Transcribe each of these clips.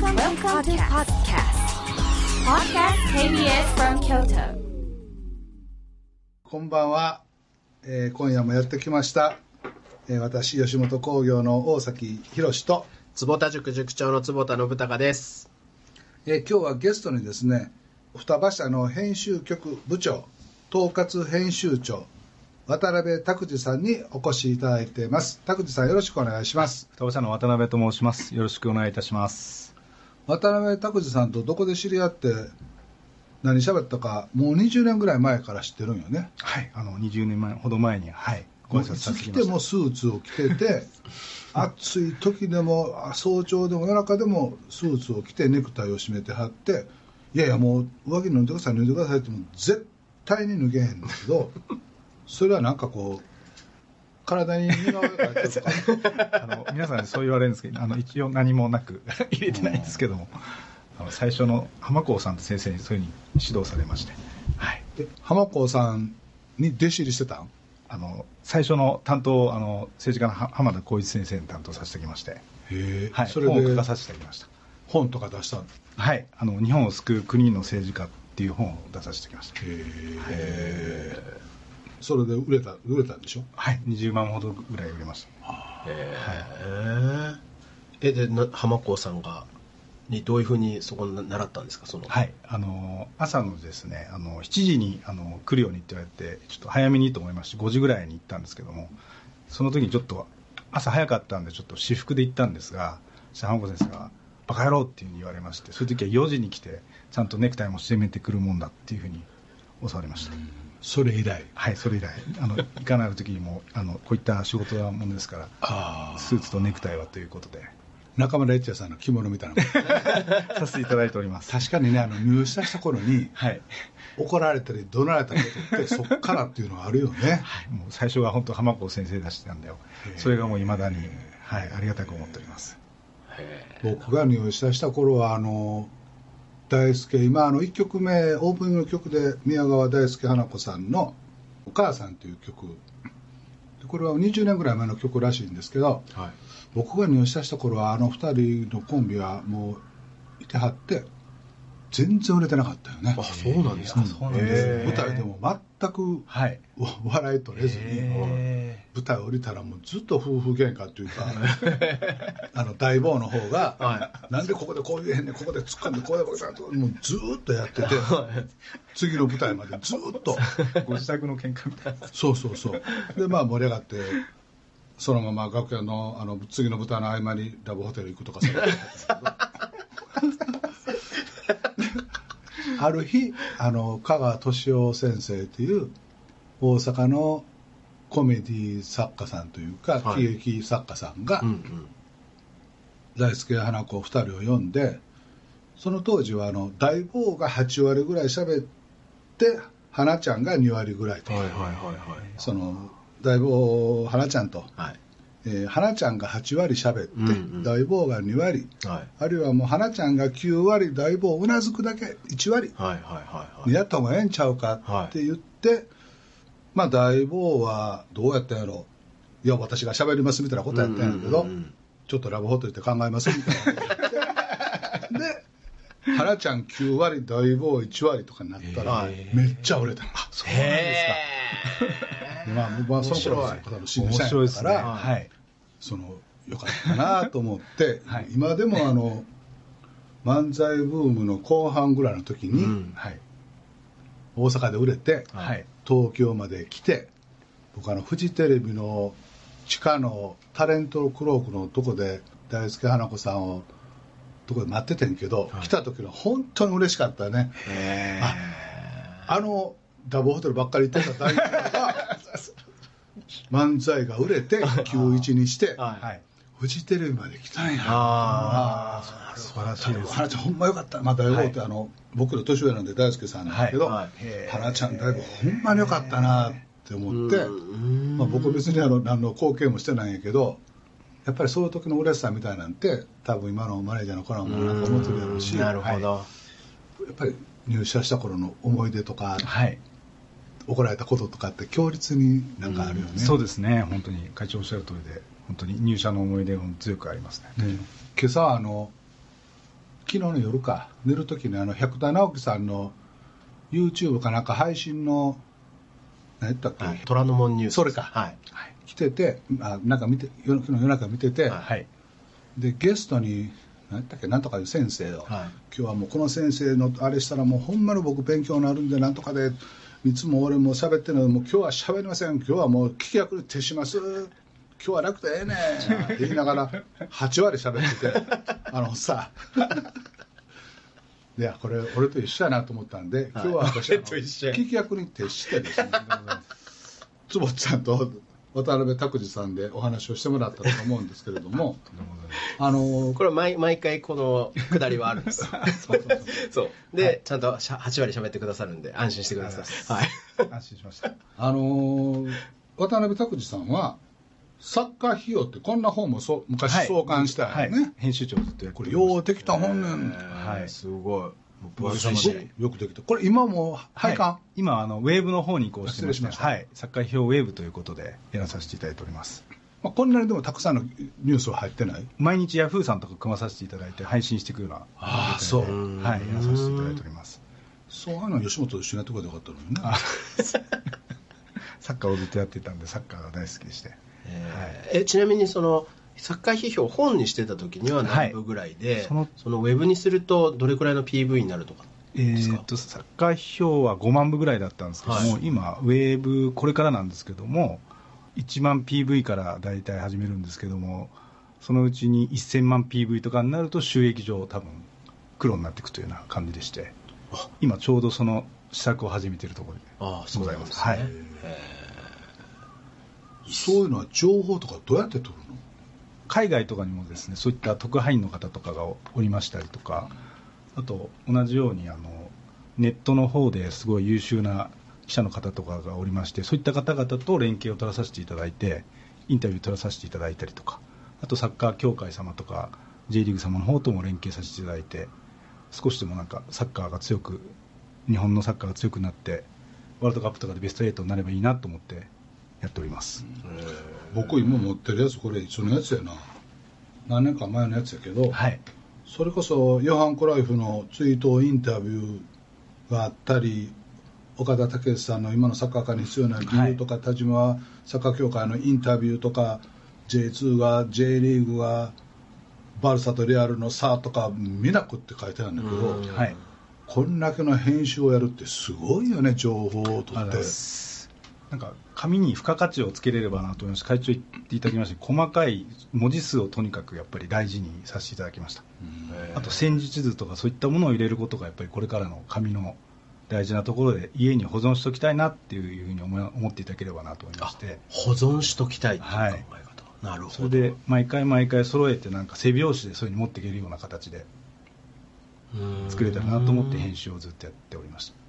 Welcome, Welcome to podcast. Podcast KBS from Kyoto. こんばんは、えー今夜もやってきました、えー私吉本興業の大崎宏と、坪田塾塾長の坪田信孝です。えー今日はゲストにですね双葉社の編集局部長統括編集長渡辺拓司さんにお越しいただいています拓司さんよろしくお願いします双葉社の渡辺と申します。よろしくお願いいたします。渡辺拓司さんとどこで知り合って何喋ったかもう20年ぐらい前から知ってるんよね。はい、あの20年前ほど前にはい。ご挨拶させていた。だきま来てもスーツを着てて 暑い時でもあ早朝でも夜中でもスーツを着てネクタイを締めてはっていやいやもう上着脱いでください脱いでくださいってもう絶対に脱げへんだけど それはなんかこう体に似顔絵が入ってるとかあの皆さんにそう言われるんですけど、あの一応何もなく。入れてないんですけども、あの最初の浜子さんと先生にそういうふうに指導されまして、はい、え浜子さんに弟子入りしてたん？あの最初の担当あの政治家のは浜田浩一先生に担当させてきまして、へえ、はい、それで本を書かさせてきました。本とか出したはい、あの日本を救う国の政治家っていう本を出させてきました。えそれで売れた売れたんでしょ？はい、20万ほどぐらい売れました。えー。え、で、な浜子さんが、にどういうふうにそこに習ったんですか、その。はい、あの朝のですねあの7時にあの来るようにって言われてちょっと早めにと思いまして5時ぐらいに行ったんですけどもその時にちょっと朝早かったんでちょっと私服で行ったんですが浜子先生が「バカ野郎」っていうふうに言われましてそういう時は4時に来てちゃんとネクタイも締めてくるもんだっていうふうに教わりました、それ以来。はいそれ以来。あの いかなる時にもあのこういった仕事なものですからああスーツとネクタイはということで。中村一也さんの着物みたいな させていただいております。確かにねあの入社した頃にはい。怒られたり怒鳴られたことって そっからっていうのがあるよね。もう最初は本当浜子先生出してたんだよ。それがもういまだに、はい、ありがたく思っております。僕が入社した頃はあの大輔今あの1曲目オープニングの曲で宮川大輔花子さんの「お母さん」という曲でこれは20年ぐらい前の曲らしいんですけどはい。僕が入社した頃はあの2人のコンビはもういてはって全然売れてなかったよね。あ、そうなんですか。あそうなんですね。舞台でも全くはい。わ笑い取れずにへ舞台降りたらもうずっと夫婦喧嘩っていうか あの大坊の方が、はなんでここでこう言えへんねんここで突っ込んでこうやばさもうずーっとやってて次の舞台までずーっと。ー ご自宅の喧嘩みたいな。そうそうそう。でまあ盛り上がってそのまま楽屋のあの次の舞台の合間にラブホテル行くとかそういうことだったんですけど ある日あの香川敏夫先生という大阪のコメディ作家さんというか、はい喜劇作家さんが、うんうん。大輔花子2人を呼んでその当時はあの大坊が8割ぐらい喋って花ちゃんが2割ぐらいと、はいはいはいその大坊花ちゃんと、はい。はい。えー花ちゃんが8割喋って、うんうん。大坊が2割。はい。あるいはもう花ちゃんが9割大坊うなずくだけ1割。はいはいはいはい。にやった方がええんちゃうかって言って、まあ大坊はどうやったんやろ。いや私が喋りますみたいなことやったんやけど、うんうんうんちょっとラブホテルって考えますみたいな で花ちゃん9割大坊1割とかになったらめっちゃ売れた。のそうなんですかまあ、まあ、その頃は多分新入面社員だから、ね。はい。そのよかったなと思って、はい。今でもあの漫才ブームの後半ぐらいの時に、うんはい。大阪で売れて、はい。東京まで来て僕あのフジテレビの地下のタレントクロークのとこで大輔花子さんをとこで待っててんけど、来た時の本当に嬉しかったね。へあのダブホテルばっかり行ってた大輔が 漫才が売れて91にしてーはい。はいフジテレビまで来た。んやああ、素晴らしいです。花ちゃんほんまよかった。またよって、あの僕の年上なんで大輔さんなんだけど、はい。はい。へー。花ちゃんだいぶほんまによかったなって思って、うん。まあ、僕別にあの何の貢献もしてないんやけどやっぱりそういう時の嬉しさみたいなんて多分今のマネージャーの子らもなんか思ってるやろうしなるほど。やっぱり入社した頃の思い出とかはい怒られたこととかって強烈になんかあるよね、そうですね。本当に。会長おっしゃる通りで。本当に。入社の思い出が強くありますね。ね。今朝はあの昨日の夜か。寝る時にあの百田直樹さんの YouTube かなんか配信の何やったっけ、はい。虎ノ門ニュース。それか。はい。来ててあなんか見て夜昨日夜中見てて、はいはい。でゲストに何やったっけ？なんとかいう先生を、はい。今日はもうこの先生のあれしたらもうほんまに僕勉強になるんでなんとかでいつも俺も喋ってるのもう今日は喋りません。今日はもう聞き役に徹します。今日は楽でええねん。って言いながら8割喋ってて。あのさいやこれ俺と一緒やなと思ったんで今日は私は俺と一緒や。聞き役に徹してですね。坪ちゃんと渡辺拓司さんでお話をしてもらったと思うんですけれども あのこれは毎毎回このくだりはあるんです。そうで、ちゃんとしゃ8割喋ってくださるんで安心してください。はい。安心しました。あのー渡辺拓司さんはサッカー費用ってこんな本もそう昔創刊したよね、はい。編集長っとやってこれようできた本ねん、はい。すごい分よ厚い。しくできた。これ今もう廃刊、はい。今あのウェーブの方に移行してまして失礼しました。はい、サッカー表ウェーブということでやらさせていただいております。まあ、こんなにでもたくさんのニュースは入ってない？毎日ヤフーさんとか組まさせていただいて配信していくようなああそう。はいやらさせていただいております。そういうの吉本と一緒にやってくればよかったのにねあサッカーをずっとやっていたんでサッカーが大好きでして。えー。えちなみにそのサッカー批評本にしてた時には何部ぐらいで、はいそのそのウェブにするとどれくらいの PV になるとかえですかー、とサッカー表は5万部ぐらいだったんですけども、はい。今、ウェーブ、これからなんですけども、1万 PV から大体始めるんですけども、そのうちに1000万 PV とかになると、収益上、多分黒になっていくというような感じでして、今、ちょうどその施策を始めているところでああございます。はい。そういうのは情報とかどうやって取るの？海外とかにもですねそういった特派員の方とかがおりましたりとかあと同じようにあのネットの方ですごい優秀な記者の方とかがおりましてそういった方々と連携を取らさせていただいてインタビューを取らさせていただいたりとかあとサッカー協会様とか J リーグ様の方とも連携させていただいて少しでもなんかサッカーが強く日本のサッカーが強くなってワールドカップとかでベスト8になればいいなと思ってやっております、僕今持ってるやつこれ一緒のやつやな。何年か前のやつやけど、はい。それこそヨハン・クライフの追悼インタビューがあったり岡田武史さんの今のサッカー界に必要な理由とか、田島サッカー協会のインタビューとか J2 が J リーグがバルサとレアルの差とか見なくって書いてあるんだけど、こんだけの編集をやるってすごいよね情報を取ってなんか紙に付加価値をつけれればなと思いまして会長言っていただきました細かい文字数をとにかくやっぱり大事にさせていただきました。あと戦術図とかそういったものを入れることがやっぱりこれからの紙の大事なところで家に保存しておきたいなっていうふうに思っていただければなと思いまして。保存しときたいっていう考はい。え方、なるほどそれで毎回毎回揃えてなんか背拍子でそういうふうに持っていけるような形でうん作れたらなと思って編集をずっとやっておりました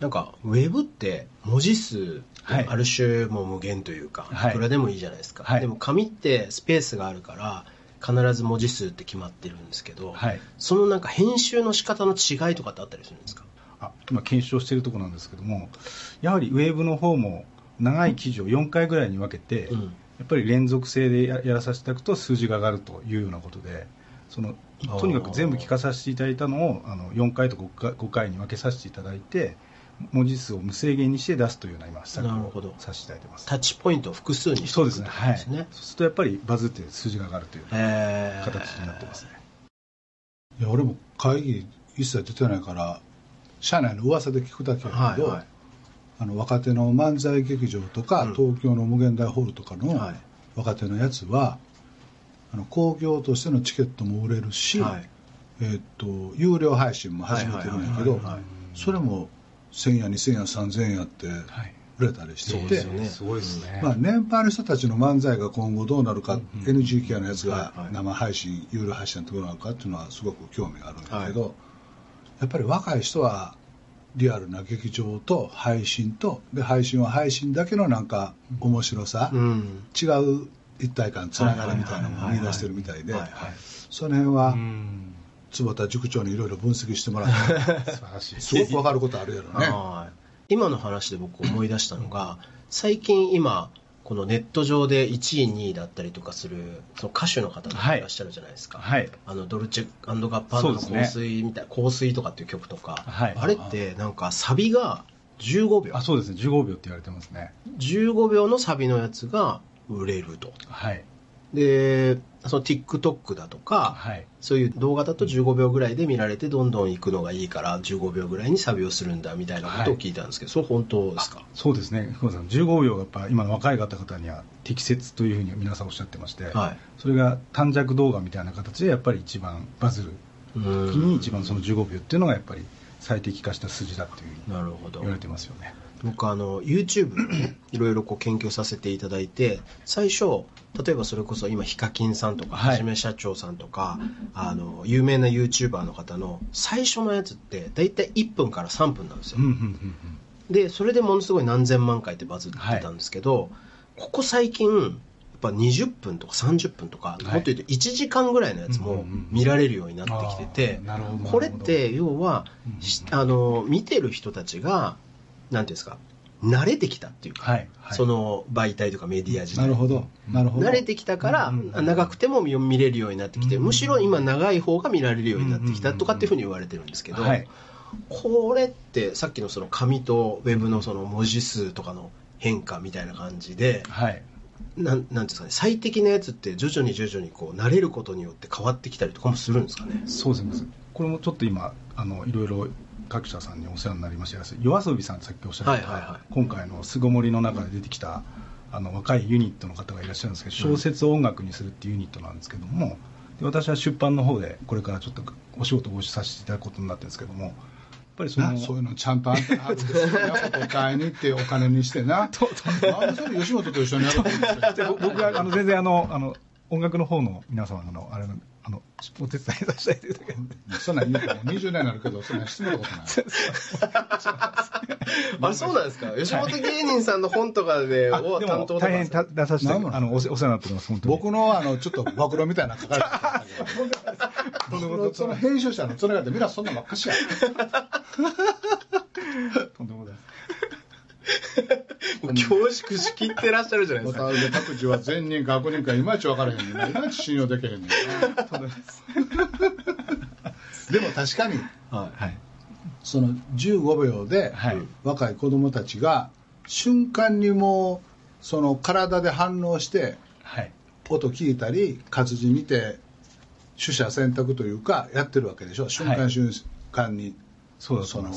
なんかウェブって文字数はい。ある種もう無限というか、はい。いくらでもいいじゃないですか、はい。でも紙ってスペースがあるから必ず文字数って決まってるんですけど、はい。そのなんか編集の仕方の違いとかってあったりするんですか？あ今検証しているところなんですけどもやはりウェーブの方も長い記事を4回ぐらいに分けて、うん。やっぱり連続性でややらさせていただくと数字が上がるというようなことでそのとにかく全部聞かさせていただいたのをあの4回と 5, 回5回に分けさせていただいて文字数を無制限にして出すというような今施策なるほど。をさせていただいてます。タッチポイントを複数にしていくそうですね。はい。そうすね。するとやっぱりバズって数字が上がるという形になってますね。いや俺も会議一切出てないから社内の噂で聞くだけやけど、はいはい。あの若手の漫才劇場とか、うん。東京の無限大ホールとかのはい。若手のやつはあの興行としてのチケットも売れるし、はい。えーっと有料配信も始めてるんやけどはいはいはいはい。それも1000円2000円3000円やってはい。売れたりして。いですね、まあ、年配の人たちの漫才が今後どうなるか、NGK のやつがはいはい。生配信、有料配信どうなるかっていうのはすごく興味があるんだけど、はやっぱり若い人はリアルな劇場と配信とで配信は配信だけのなんか面白さ、うん。違う一体感つながりみたいなのを見出してるみたいではいはい。その辺はうん坪田塾長にいろいろ分析してもらって素晴らしい。すごく分かることあるやろね。はい。今の話で僕思い出したのが最近今このネット上で1位、2位だったりとかするその歌手の方とかいらっしゃるじゃないですか、はい。あのドルチェガッパーナの香水みたいな、香水とかっていう曲とか、はい。あれってなんかサビが15秒。あそうですね。15秒って言われてますね。15秒のサビのやつが売れると。はい。でその TikTok だとか、はい。そういう動画だと15秒ぐらいで見られてどんどん行くのがいいから15秒ぐらいにサビをするんだみたいなことを聞いたんですけど、それ本当ですか？そうですね。福間さん15秒がやっぱ今の若い方々には適切というふうに皆さんおっしゃってまして、はい。それが短尺動画みたいな形でやっぱり一番バズるう時んに一番その15秒っていうのがやっぱり最適化した数字だっていうふうに言われてますよね僕あの YouTube いろいろこう研究させていただいて最初例えばそれこそ今ヒカキンさんとかはじめ社長さんとか、あの有名な YouTuber の方の最初のやつって大体1分から3分なんですよ。でそれでものすごい何千万回ってバズってたんですけど、ここ最近やっぱ20分とか30分とか、い。もっと言うと1時間ぐらいのやつも見られるようになってきてて、これって要は、あの見てる人たちがなんていうんですか慣れてきたっていうか、はい、はい、その媒体とかメディア自体。なるほどなるほど。慣れてきたから、うんうん長くても見見れるようになってきて、うんむしろ今長い方が見られるようになってきたとかっていうふうに言われてるんですけど、はい。これってさっきのその紙とウェブのその文字数とかの変化みたいな感じで、はい。なんなんていうんですかね最適なやつって徐々に徐々にこう慣れることによって変わってきたりとかもするんですかね？そうですね。これもちょっと今あのいろいろ各社さんにお世話になりました。夜遊びさんさっきおっしゃってた、はいはいはい。今回の巣ごもりの中で出てきたあの若いユニットの方がいらっしゃるんですけど小説を音楽にするっていうユニットなんですけどもで私は出版の方でこれからちょっとお仕事をご一緒させていただくことになってるんですけどもやっぱりそのなそういうのちゃんとあんたはずですよやっぱ答えに行ってお金にしてな。なんでそれ吉本と一緒にやろうと思って。僕はあの全然あのあの音楽の方の皆様のあれのあのお手伝いさせていただけそんなん言うてもう20年になるけどそんなん質問たことないあれそうなんですか。吉本芸人さんの本とかであをでも担当とか大変た出させてなんなのあのお世話になっております本当に。僕のあのちょっと暴露みたいなの書かれてたけど。僕のその編集者のつながりでみんなそんなばっかしや。とんでもない 恐縮しきってらっしゃるじゃないですか。渡辺拓司は善人か悪人かいまいち分からへんねん。ないまいち信用できへんねん。なでも確かに。ははい。その15秒ではい。若い子供たちが瞬間にもうその体で反応してはい。音聞いたり活字見て取捨選択というかやってるわけでしょ。瞬間瞬間に、そうその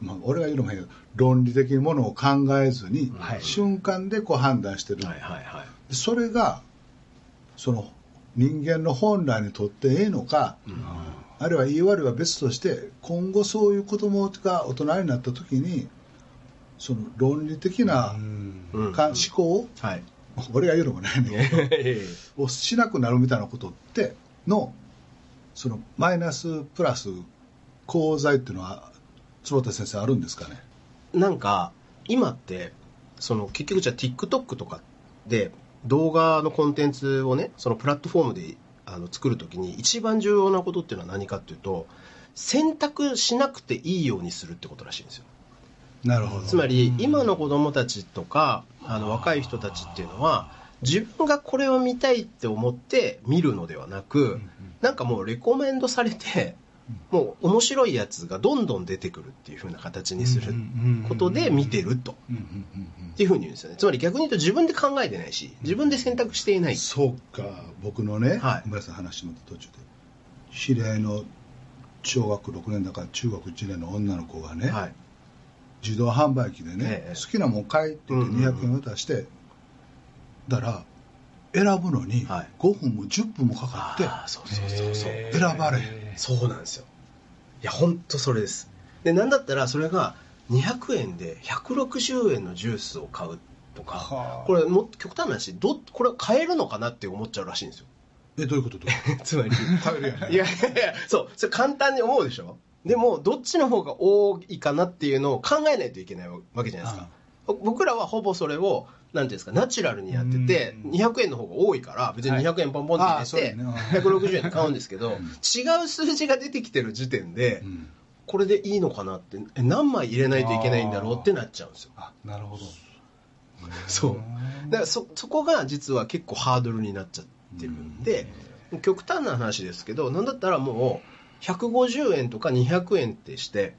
まあ、俺が言うのも変やけど論理的にものを考えずに、はい。瞬間でこう判断してる、はいはいはい。それがその人間の本来にとってええのか、あるいはいい悪いは別として今後そういう子供が大人になった時にその論理的なうん。か思考を、はい。俺が言うのもないねんけどをしなくなるみたいなことってのそのマイナスプラス功罪っていうのは坪田先生あるんですかね？なんか、今って、その結局じゃあ TikTok とかで動画のコンテンツをね、そのプラットフォームであの作るときに一番重要なことっていうのは何かっていうと、選択しなくていいようにするってことらしいんですよ。なるほど。つまり今の子供たちとかあの若い人たちっていうのは自分がこれを見たいって思って見るのではなくなんかもうレコメンドされてもう面白いやつがどんどん出てくるっていう風な形にすることで見てると。うんうんうんうんっていう風に言うんですよね。つまり逆に言うと自分で考えてないし自分で選択していない。そうか。僕のね、はい。ごめんなさい話の途中で知り合いの小学6年だから中学1年の女の子がね、はい。自動販売機でね、ええ。好きなもん買いって言ってうんうんうん200円渡して、だから選ぶのにはい。5分も10分もかかって、そうそうそうそう。へ選ばれそうなんですよ。いや本当それです。でなんだったらそれが200円で160円のジュースを買うとかはあ。これも極端な話どこれ買えるのかなって思っちゃうらしいんですよ。えどういうこと？つまりと買えるやんいやいやいやそうそれ簡単に思うでしょ？でもどっちの方が多いかなっていうのを考えないといけないわけじゃないですか。僕らはほぼそれをなんていうんですかナチュラルにやっててうん。200円の方が多いから別に200円ポンポンって入れてやね。160円で買うんですけど違う数字が出てきてる時点でうん。これでいいのかなってえ何枚入れないといけないんだろうってなっちゃうんですよ。あなるほど。そう。だからそそこが実は結構ハードルになっちゃってるんで、極端な話ですけどなんだったらもう150円とか200円ってして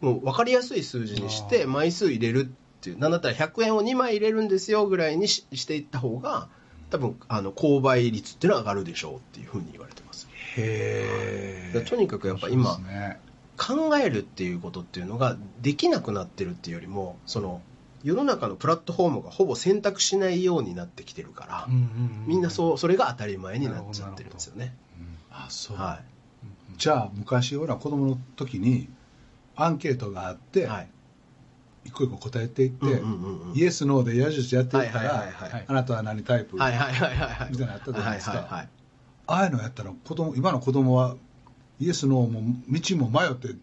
もう分かりやすい数字にして枚数入れるっていう。なんだったら100円を2枚入れるんですよぐらいにししていった方が多分あの購買率っていうのは上がるでしょうっていうふうに言われてます。へでとにかくやっぱ今ね考えるっていうことっていうのができなくなってるっていうよりもその世の中のプラットフォームがほぼ選択しないようになってきてるから、みんなそうそれが当たり前になっちゃってるんですよね。あそう、はじゃあ昔俺ら子供の時にアンケートがあって、い、はい一個一個答えていって、イエスノーで矢印やっていったら、あなたは何タイプ、みたいなのあったじゃないですか。ああいうのやったら子供今の子供はイエスノーも道も迷って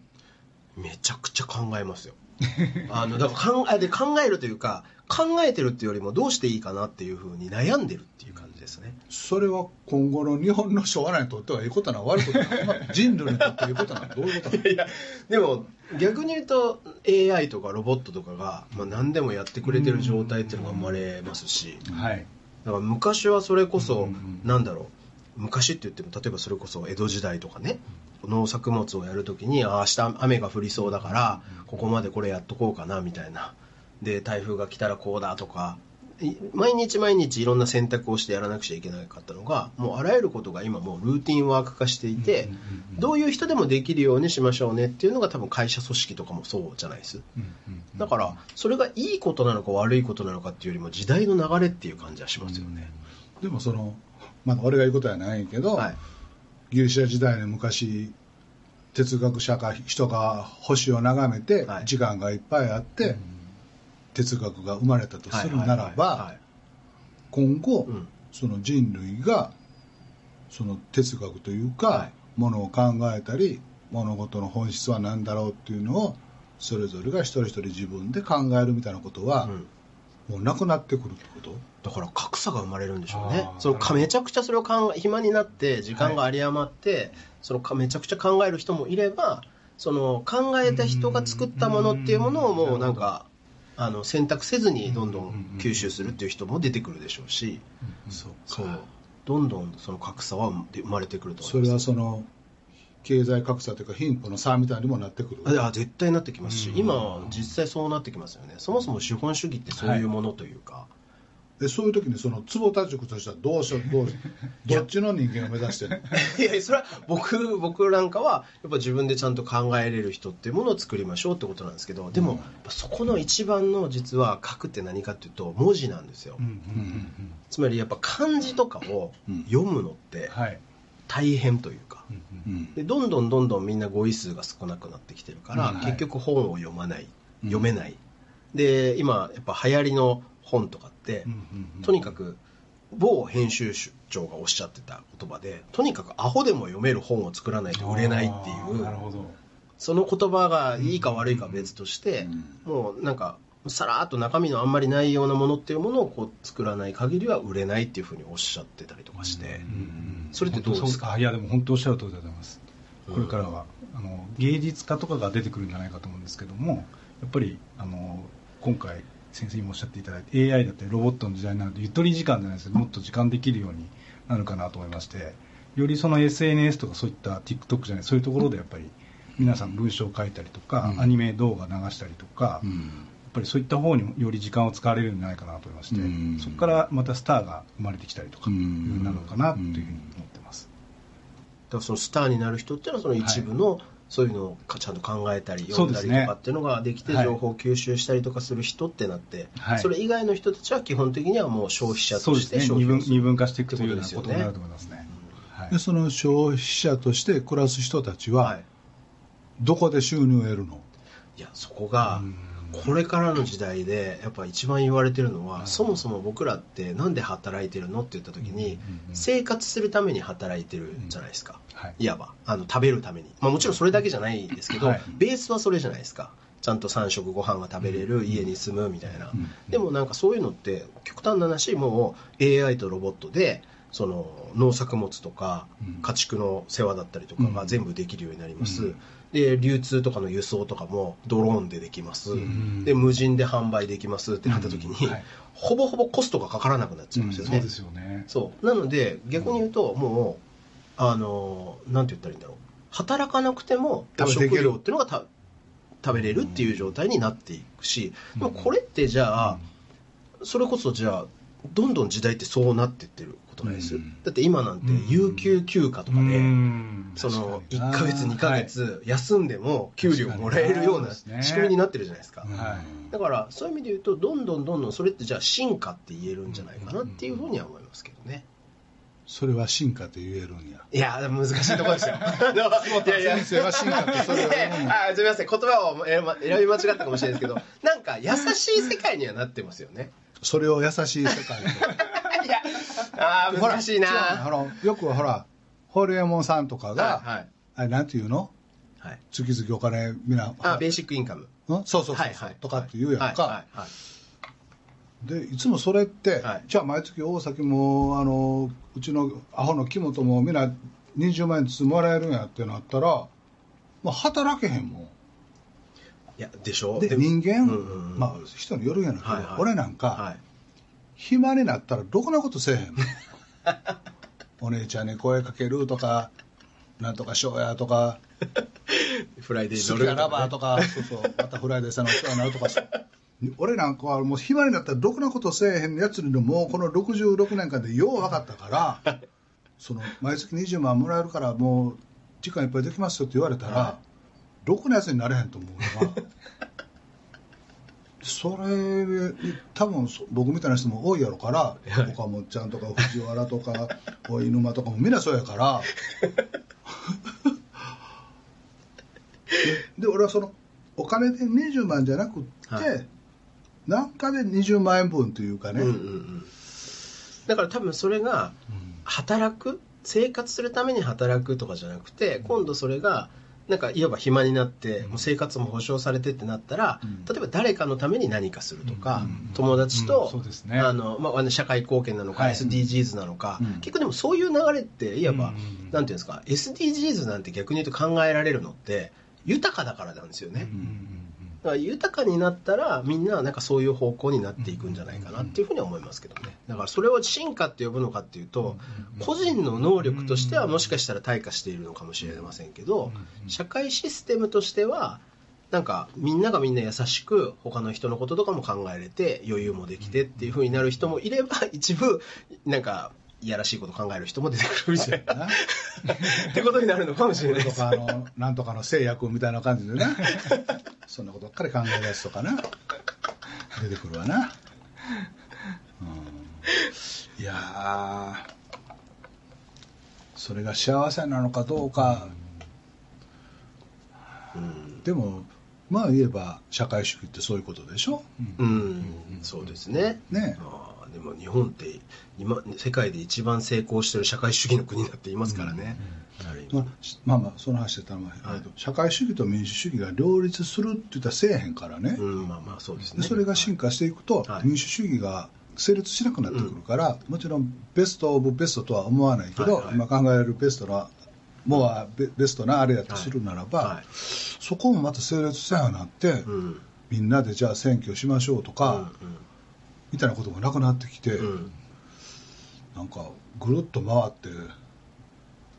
めちゃくちゃ考えますよ あのだから考えで考えるというか考えてるっていうよりもどうしていいかなっていうふうに悩んでるっていう感じですね。それは今後の日本の将来にとってはいいことなの悪いことな人類にとっていいことなの。どういうことなの？いやでも逆に言うと AI とかロボットとかが、まあ、何でもやってくれてる状態っていうのが生まれますし。はい。だから昔はそれこそ、うんうん。なんだろう昔って言っても例えばそれこそ江戸時代とかね農作物をやるときにああ明日雨が降りそうだからここまでこれやっとこうかなみたいな。で台風が来たらこうだとかい毎日毎日いろんな選択をしてやらなくちゃいけなかったのがもうあらゆることが今もうルーティンワーク化していてどういう人でもできるようにしましょうねっていうのが多分会社組織とかもそうじゃないですだからそれがいいことなのか悪いことなのかっていうよりも時代の流れっていう感じはしますよね、でもそのまだ俺が言うことはないけど、はい。ギリシャ時代の昔哲学者か人が星を眺めてはい。時間がいっぱいあって、哲学が生まれたとするならはいはいはいばはい。今後、うん。その人類がその哲学というか、はい。ものを考えたり物事の本質は何だろうっていうのをそれぞれが一人一人自分で考えるみたいなことは、うん。もうなくなってくるってこと？だから格差が生まれるんでしょうね。そのなるほどめちゃくちゃそれを考え暇になって時間が有り余って、そのかめちゃくちゃ考える人もいればその考えた人が作ったものっていうものをもうなんかあの選択せずにどんどん吸収するっていう人も出てくるでしょうし、そう。そう。どんどんその格差は生まれてくるとそれ思います。はその経済格差というか貧富の差みたいにもなってくる。あ絶対なってきますし、うん今は実際そうなってきますよね。そもそも資本主義ってそういうものというか、でそういう時にその坪田塾としてはどうしよう どうしようどっちの人間を目指してるの？いやそれは僕僕なんかはやっぱ自分でちゃんと考えれる人っていうものを作りましょうってことなんですけどでも、そこの一番の実は書くって何かっていうと文字なんですよ、うんうんうんつまりやっぱ漢字とかをうん。読むのってはい。大変というか、うんうんでどんどんどんどんみんな語彙数が少なくなってきてるから、うん。はい。結局本を読まないうん読めない、で今やっぱ流行りの本とかって、とにかく某編集長がおっしゃってた言葉でとにかくアホでも読める本を作らないと売れないっていうほど。その言葉がいいか悪いかは別として、もうなんかさらっと中身のあんまりないようなものっていうものをこう作らない限りは売れないっていうふうにおっしゃってたりとかして、それってどうですか？いやでも本当おっしゃる通りだと思います、うん。これからはあの芸術家とかが出てくるんじゃないかと思うんですけどもやっぱりあの今回先生にもおっしゃっていただいて AI だったりロボットの時代になるとゆとり時間じゃないですけどもっと時間できるようになるかなと思いましてよりその SNS とかそういった TikTok じゃないそういうところでやっぱり皆さん文章を書いたりとか、うん。アニメ動画流したりとか、やっうんぱりそういった方により時間を使われるんじゃないかなと思いまして、うん。そこからまたスターが生まれてきたりとか、なのかなというふうに思ってます。だからそのスターになる人っていうのはその一部の、そういうのをかちゃんと考えたり読んだりとかっていうのができてはい。情報を吸収したりとかする人ってなって、はい。それ以外の人たちは基本的にはもう消費者として消費をする二分化していくというようなことになると思いますね。はいでその消費者として暮らす人たちは、はい。どこで収入を得るの、いやそこがうんこれからの時代でやっぱ一番言われてるのは、はいそもそも僕らってなんで働いてるのって言った時に、生活するために働いてるじゃないですか、はい。いわばあの食べるために、まあ、もちろんそれだけじゃないですけど、はい。ベースはそれじゃないですか。ちゃんと3食ご飯が食べれる、家に住むみたいな、うん。でもなんかそういうのって極端な話もう AI とロボットでその農作物とかうん。家畜の世話だったりとかがうん。全部できるようになります、うんで流通とかの輸送とかもドローンでできます、ん。で無人で販売できますってなった時に、うん。はい。ほぼほぼコストがかからなくなっちゃうんですよね、そうですよね。そう。なので逆に言うともうあのなんて言ったらいいんだろう。働かなくても食料っていうのがた食べれるっていう状態になっていくし、でもこれってじゃあ、それこそじゃあどんどん時代ってそうなってってる。ことないです、うん。だって今なんてうん。有給休暇とかで、うん。その確かに。1ヶ月2ヶ月休んでも給料もらえるような仕組みになってるじゃないですか、はい。だからそういう意味で言うとどんどんどんどんそれってじゃあ進化って言えるんじゃないかなっていうふうには思いますけどね。それは進化と言えるんや。いや、難しいところですよ。いやいや。先生は進化ってそれはうん あすみません、言葉を選び間違ったかもしれないですけど、なんか優しい世界にはなってますよね。それを優しい世界でいや、あー難しいな。ほらよくほらホリエモンさんとかが、はいはい。あれなんていうの？はい。月々お金みんなあ、ベーシックインカム。うん？そうそうそうはいはい。とかって言うやんか、はいはいはい。でいつもそれって、はい。じゃあ毎月大崎もあのうちのアホの木本もみんな20万円ずつもらえるんやってなったら、まあ、働けへんもん。いや、でしょ。で人間、うんうんうん。まあ人によるんやなけど、はいはい。俺なんか、はい。暇になったらろくなことせえへん。の お姉ちゃんに声かけるとかなんとかしようやとか。フライデー好きやラバーとか、そうそう、またフライデーさんのお世話になるとか。さ、俺なんかはもう暇になったらろくなことせえへんやつにもうこの66年間でよう分かったから、その毎月20万もらえるからもう時間いっぱいできますよって言われたら、ろくなやつになれへんと思うのが。それに多分そ僕みたいな人も多いやろから岡本ちゃんとか藤原とか お犬間とかもみんなそうやから。でで俺はそのお金で20万じゃなくって、はい。なんかで20万円分というかね、うんうんうん。だから多分それが、働く生活するために働くとかじゃなくて今度それがなんかいわば暇になってもう生活も保障されてってなったら、うん。例えば誰かのために何かするとか、うん。友達と、うん。そうですね。あのまあ社会貢献なのか、はい。SDGs なのか、うん。結構でもそういう流れっていわば、うん。なんていうんですか SDGs なんて逆に言うと考えられるのって豊かだからなんですよね。だから豊かになったらみんななんかそういう方向になっていくんじゃないかなっていうふうには思いますけどね。だからそれを進化って呼ぶのかっていうと個人の能力としてはもしかしたら退化しているのかもしれませんけど社会システムとしてはなんかみんながみんな優しく他の人のこととかも考えれて余裕もできてっていうふうになる人もいれば一部なんかいやらしいこと考える人も出てくるみたいな なってことになるのかもしれないですとかあのなんとかの製薬みたいな感じでね そんなことばっかり考えるやつとかな。出てくるわな、うん、いやー。それが幸せなのかどうか、うん。でもまあ言えば社会主義ってそういうことでしょ、うん、そうですね。ね。あーでも日本って今世界で一番成功してる社会主義の国だって言いますからね。ある意味。まあ、まあまあその話してたら、まあはい。社会主義と民主主義が両立するって言ったらせえへんからね、うん、まあまあそうですね。でそれが進化していくと、はい。民主主義が成立しなくなってくるから、もちろんベスト・オブ・ベストとは思わないけど、はいはい。今考えるベストなもはベベストなあれやとするならば、はい。そこもまた成立したようになって、うん。みんなでじゃあ選挙しましょうとか、うんみたいなことがなくなってきて、うん。うんなんかぐるっと回って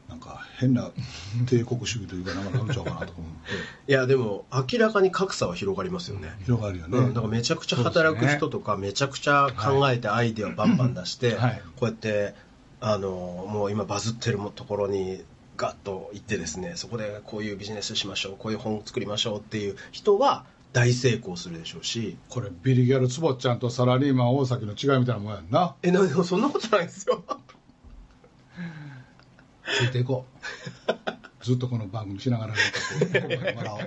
なんか変な帝国主義というかなんかなっちゃうかなとか思って。いやでも明らかに格差は広がりますよね。広がるよね、うん、だからめちゃくちゃ働く人とか、めちゃくちゃ考えてアイデアをバンバン出して、はい。こうやってあのもう今バズってるところにガッと行ってですねそこでこういうビジネスしましょうこういう本作りましょうっていう人は大成功するでしょうし。これビリギャル坪ちゃんとサラリーマン大崎の違いみたいなもんやんな。えなでもそんなことないですよ。ついていこう。ずっとこの番組しながら笑お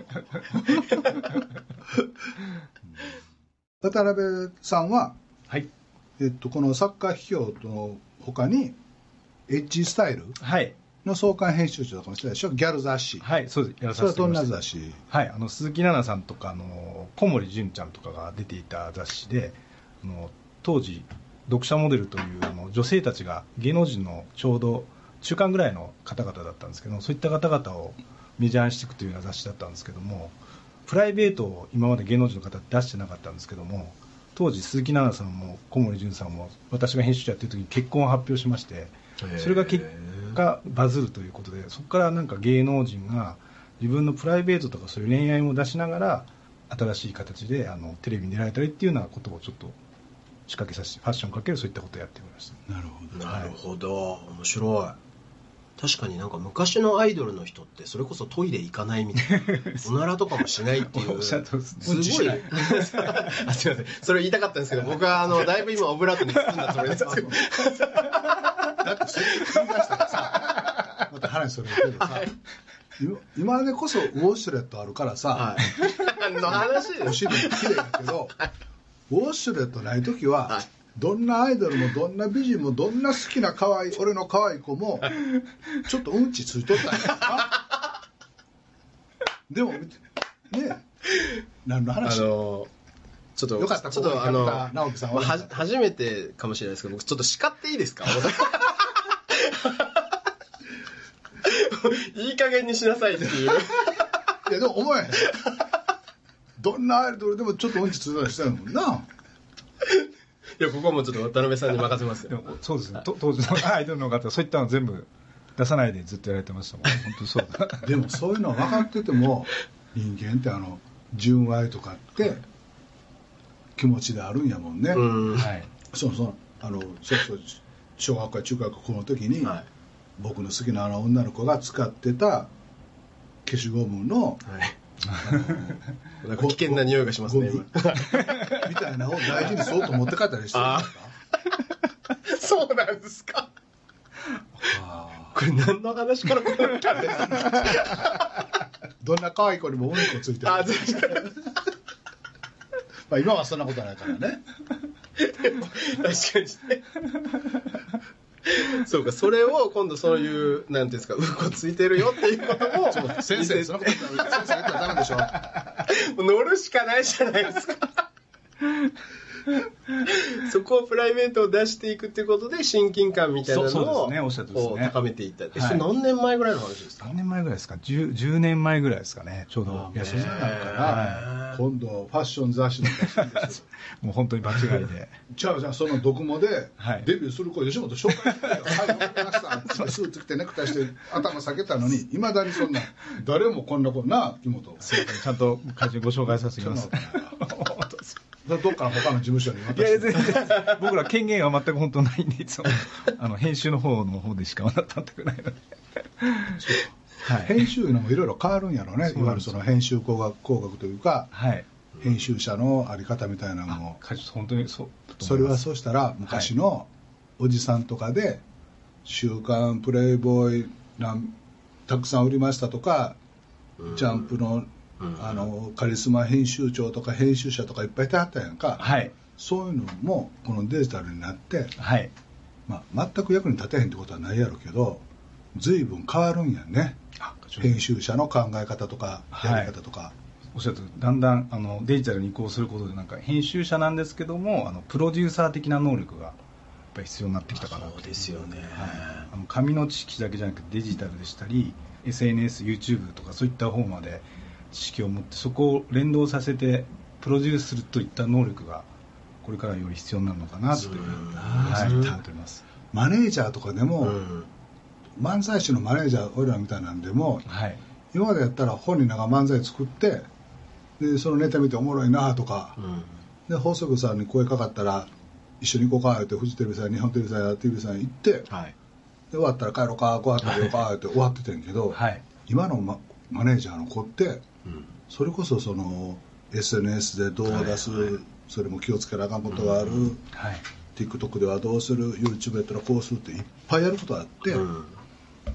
う渡辺さんは、はい。えっと、このサッカー批評の他にエッジスタイルはいの創刊編集長とかもしてたでしょ？ギャル雑誌、はいそうです。やらそれはどんな雑誌？はい、あの鈴木奈々さんとかあの小森純ちゃんとかが出ていた雑誌であの当時読者モデルというあの女性たちが芸能人のちょうど中間ぐらいの方々だったんですけどそういった方々をメジャーにしていくというような雑誌だったんですけどもプライベートを今まで芸能人の方出してなかったんですけども当時鈴木奈々さんも小森純さんも私が編集者やってる時に結婚を発表しましてそれが結果バズるということでそこからなんか芸能人が自分のプライベートとかそういう恋愛も出しながら新しい形であのテレビに出られたりっていうようなことをちょっと仕掛けさせてファッションかけるそういったことをやってみましたなるほど。なるほど。面白い。確かになんか昔のアイドルの人ってそれこそトイレ行かないみたいな おならとかもしないっていう。すごい。あすいません。それ言いたかったんですけど僕はあのだいぶ今オブラートに包んだつもりですけど だってそれ言い出したらさまた話それるけどさ、今今でこそウォッシュレットあるからさ、はい。何の話ですお尻も綺麗だけど、ウォッシュレットない時は、はい。どんなアイドルもどんな美人もどんな好きな可愛い俺の可愛い子もちょっとうんちついとったんや。なでもね何のあ話のちょっとよかったちょっとあの直樹さんは。は初めてかもしれないですけど僕ちょっと叱っていいですか？いい加減にしなさいっていう。いやでも思えへんどんなアイドルでもちょっとうんちついたりしてるもんな。いやここはもうちょっと渡辺さんに任せますよ。でもそうですね。と当時のアイドルの方そういったの全部出さないでずっとやられてましたもん。本当にそうだ。でもそういうの分かってても人間ってあの純愛とかって気持ちであるんやもんね、うん。はい。そうそう。あのそうそう。小学校や中学校の時に、はい僕の好きなあの女の子が使ってた消しゴムのはい。なんか危険な匂いがしますねみたいなのを大事にそうと持って帰ったりしてるんあですか？今 そうなんですか。あこれ何の話からこうなったんですか？ーどんな可愛い子にもうんこついてる。あ確かにまあ、今はそんなことないからね。確かにね そうかそれを今度そういうなんていうんですかうんこついてるよっていうことも先生そんなこと先生言ったらダメでしょ 乗るしかないじゃないですか そこをプライベートを出していくっていうことで親近感みたいなのをね高めていった、えはい。それ何年前ぐらいの話ですか？何年前ぐらいですか？10, 10年前ぐらいですかね。ちょうどいらっしゃいましただから今度ファッション雑誌の もう本当に場違いで。じゃあじゃあそのドクモではい。デビューする子吉本紹介してよ「はいわかりました」スーツ着てネクタイして頭下げたのに いまだにそんな誰もこんな子なあ木本。ちゃんと会長にご紹介させていただきますどっかの他の事務所にいやいや渡して全然。僕ら権限は全く本当ないんでいつも。あの編集の方の方でしか全くないので。はい。編集のもいろいろ変わるんやろうなんです。いわゆるその編集工学工学というかはい。編集者のあり方みたいなのも。本当にそそれはそうしたら昔のおじさんとかで「週刊プレイボーイなんたくさん売りました」とか「ジャンプのあのカリスマ編集長とか編集者とかいっぱいいてはったやんか、はい。そういうのもこのデジタルになって、はい。まあ、全く役に立てへんってことはないやろうけど随分変わるんやね。編集者の考え方とかはい。やり方とか、おっしゃるとだんだんあのデジタルに移行することでなんか編集者なんですけどもあのプロデューサー的な能力がやっぱり必要になってきたかなと。そうですよね、はい、あの紙の知識だけじゃなくてデジタルでしたり SNS、YouTube とかそういった方まで知識を持ってそこを連動させてプロデュースするといった能力がこれからより必要になるのかなというふうに、はい、うん思っております。マネージャーとかでも、うん。漫才師のマネージャー俺らみたいなんでもはい。今までやったら本人らが漫才作ってでそのネタ見ておもろいなとか、うん。で放送局さんに声かかったら一緒に行こうかってフジテレビさん日本テレビさんや TV さん行ってではい。終わったら帰ろうかご飯食べようかって終わっててんけど、はい。今のママネージャーの子ってうんそれこそその SNS でどう出す、はいはい。それも気をつけなあかんことがある、はい。TikTok ではどうする YouTube やったらこうするっていっぱいやることがあって、うん。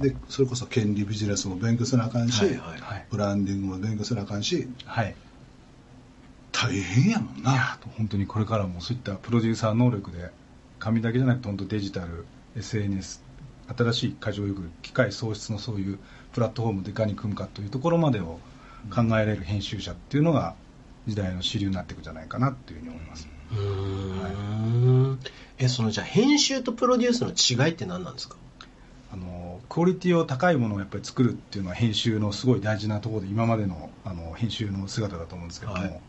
でそれこそ権利ビジネスも勉強せなあかんし、はいはいはい。ブランディングも勉強せなあかんしはい。大変やもんな。本当にこれからもそういったプロデューサー能力で紙だけじゃなくて本当デジタル SNS 新しい過剰欲機械創出のそういうプラットフォームでいかに組むかというところまでを考えられる編集者っていうのが時代の主流になっていくんじゃないかなっていうふうに思います、うーん。えそのじゃあ編集とプロデュースの違いって何なんですか？あのクオリティを高いものをやっぱり作るっていうのは編集のすごい大事なところで今までのあの編集の姿だと思うんですけども、はい。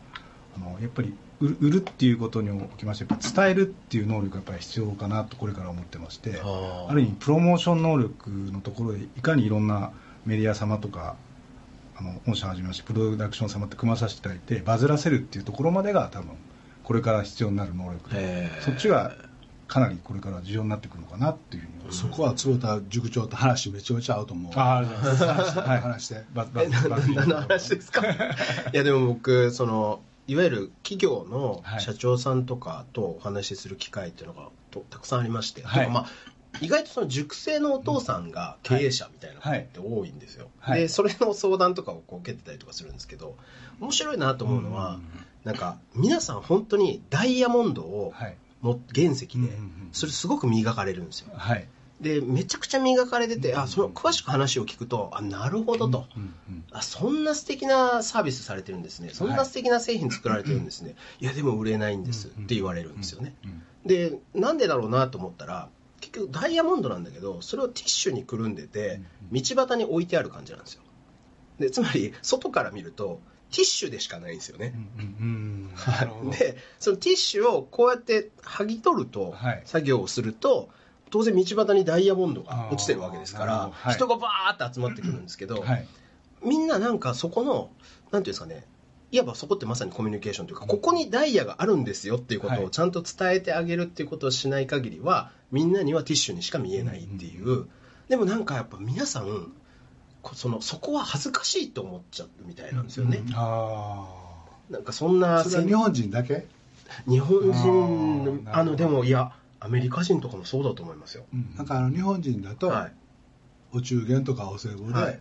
あのやっぱり売るっていうことにおきましてやっぱ伝えるっていう能力がやっぱり必要かなとこれから思ってましてある意味プロモーション能力のところでいかにいろんなメディア様とかあの御社はじめましてプロダクション様って組まさせていただいてバズらせるっていうところまでが多分これから必要になる能力へでーそっちがかなりこれから重要になってくるのかなっていうそこは坪田塾長と話めちゃめちゃ合うと思う。あありがとうございます。はい、話してバズバえなズバズ何の話ですか？いやでも僕そのいわゆる企業のはい。社長さんとかとお話しする機会っていうのがとたくさんありまして、はい。まあ意外とその熟成のお父さんが経営者みたいなことって多いんですよ、はい。でそれの相談とかをこう受けてたりとかするんですけど面白いなと思うのは、うんなんか皆さん本当にダイヤモンドをはい。も原石でそれすごく磨かれるんですよ。はい。でめちゃくちゃ磨かれててあその詳しく話を聞くとあなるほどと、うんうんあそんな素敵なサービスされてるんですね。そんな素敵な製品作られてるんですね、い、やでも売れないんですって言われるんですよね、うん。でなんでだろうなと思ったら結局ダイヤモンドなんだけどそれをティッシュにくるんでて道端に置いてある感じなんですよ。でつまり外から見るとティッシュでしかないんですよね、うんうん。でそのティッシュをこうやって剥ぎ取ると、はい。作業をすると当然道端にダイヤモンドが落ちてるわけですから、はい。人がバーって集まってくるんですけど、はい。みんななんかそこのなんていうんですかねいわばそこってまさにコミュニケーションというかここにダイヤがあるんですよっていうことはい。をちゃんと伝えてあげるっていうことをしない限りはみんなにはティッシュにしか見えないっていう。でもなんかやっぱ皆さんこそのそこは恥ずかしいと思っちゃうみたいなんですよね、あなんかそんなそれは日本人だけ？日本人あのでもいやアメリカ人とかもそうだと思いますよ、あ。なんかあの日本人だと、はい。お中元とかお歳暮で、はい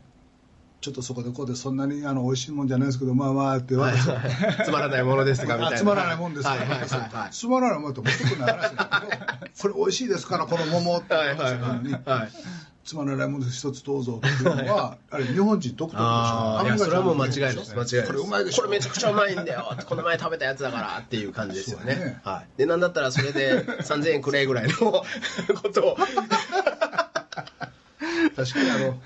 ちょっとそこでこうでそんなにあの美味しいもんじゃないですけどまあまあってはいはい。つまらないものですがみたいな。つまらないもんですから、はいはいはい。は いつまらないもんって持ってくるの話だけどこれ美味しいですからこの桃ってはいはい話なのにはいはい。つまらないもんです一つどうぞっていうのは あれ日本人独特でしょああ、い？や、それはもう間違いないです。間違いないです。これうまいでしょ？これめちゃくちゃうまいんだよ。この前食べたやつだからっていう感じですよね。ね。はい。で、なんだったらそれで3000円くれぐらいのことを。確かにあの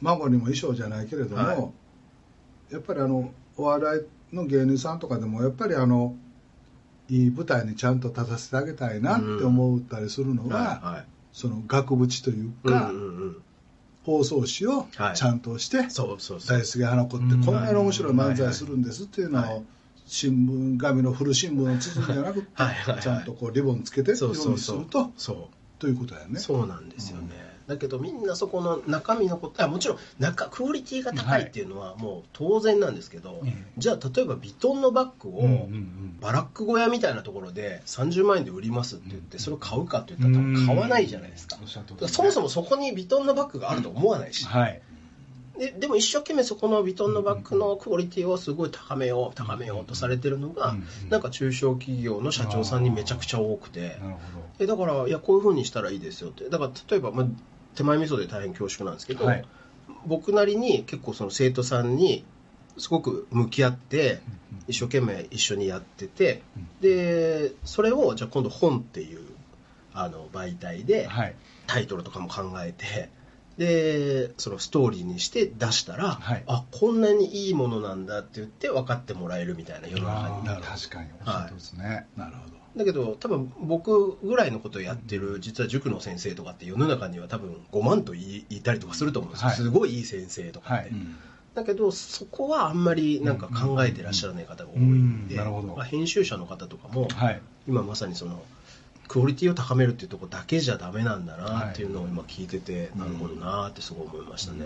孫にも衣装じゃないけれども、はいやっぱりあのお笑いの芸人さんとかでもやっぱりあのいい舞台にちゃんと立たせてあげたいなって思ったりするのが、はその額縁というい。か、うんうんうん。放送紙をはいちゃんとして、そうそうそう大。輔花子ってうんこんなに面白い漫才するんですっていうのはいを新聞紙の古新聞を包むんじゃなくてはいはいはいちゃんとこうリボンつけてってそいううようにすそうそうるとそということだよう。ね。そうなんですよね。だけどみんなそこの中身のことあもちろん中クオリティが高いっていうのはもう当然なんですけど、ええ。じゃあ例えばビトンのバッグを、うんうんうん。バラック小屋みたいなところで30万円で売りますって言ってそれを買うかって言ったら多分買わないじゃないですか。そもそもそこにビトンのバッグがあると思わないし、はい。ででも一生懸命そこのビトンのバッグのクオリティをすごい高めよう高めようとされてるのがうんなんか中小企業の社長さんにめちゃくちゃ多くて。えだからいやこういう風にしたらいいですよって。だから例えば、まあ、手前味噌で大変恐縮なんですけど、はい。僕なりに結構その生徒さんにすごく向き合って一生懸命一緒にやっててでそれをじゃあ今度本っていうあの媒体ど。ではい。タイトルとかも考えてでそのストーリーにして出したら、はい。あこんなにいいものなんだって言って分かってもらえるみたいな世の中にあー確かに。おっしゃる通りですね。なるほどだけど多分僕ぐらいのことをやってる実は塾の先生とかって世の中には多分5万と言いたりとかすると思うんですよ、はい。すごいいい先生とかって、はい。だけどそこはあんまりなんか考えてらっしゃらない方が多いんで、うん。なるほど。まあ、編集者の方とかもはい。今まさにそのクオリティを高めるっていうところだけじゃダメなんだなっていうのを今聞いてて、なるほどなってすごい思いましたね、う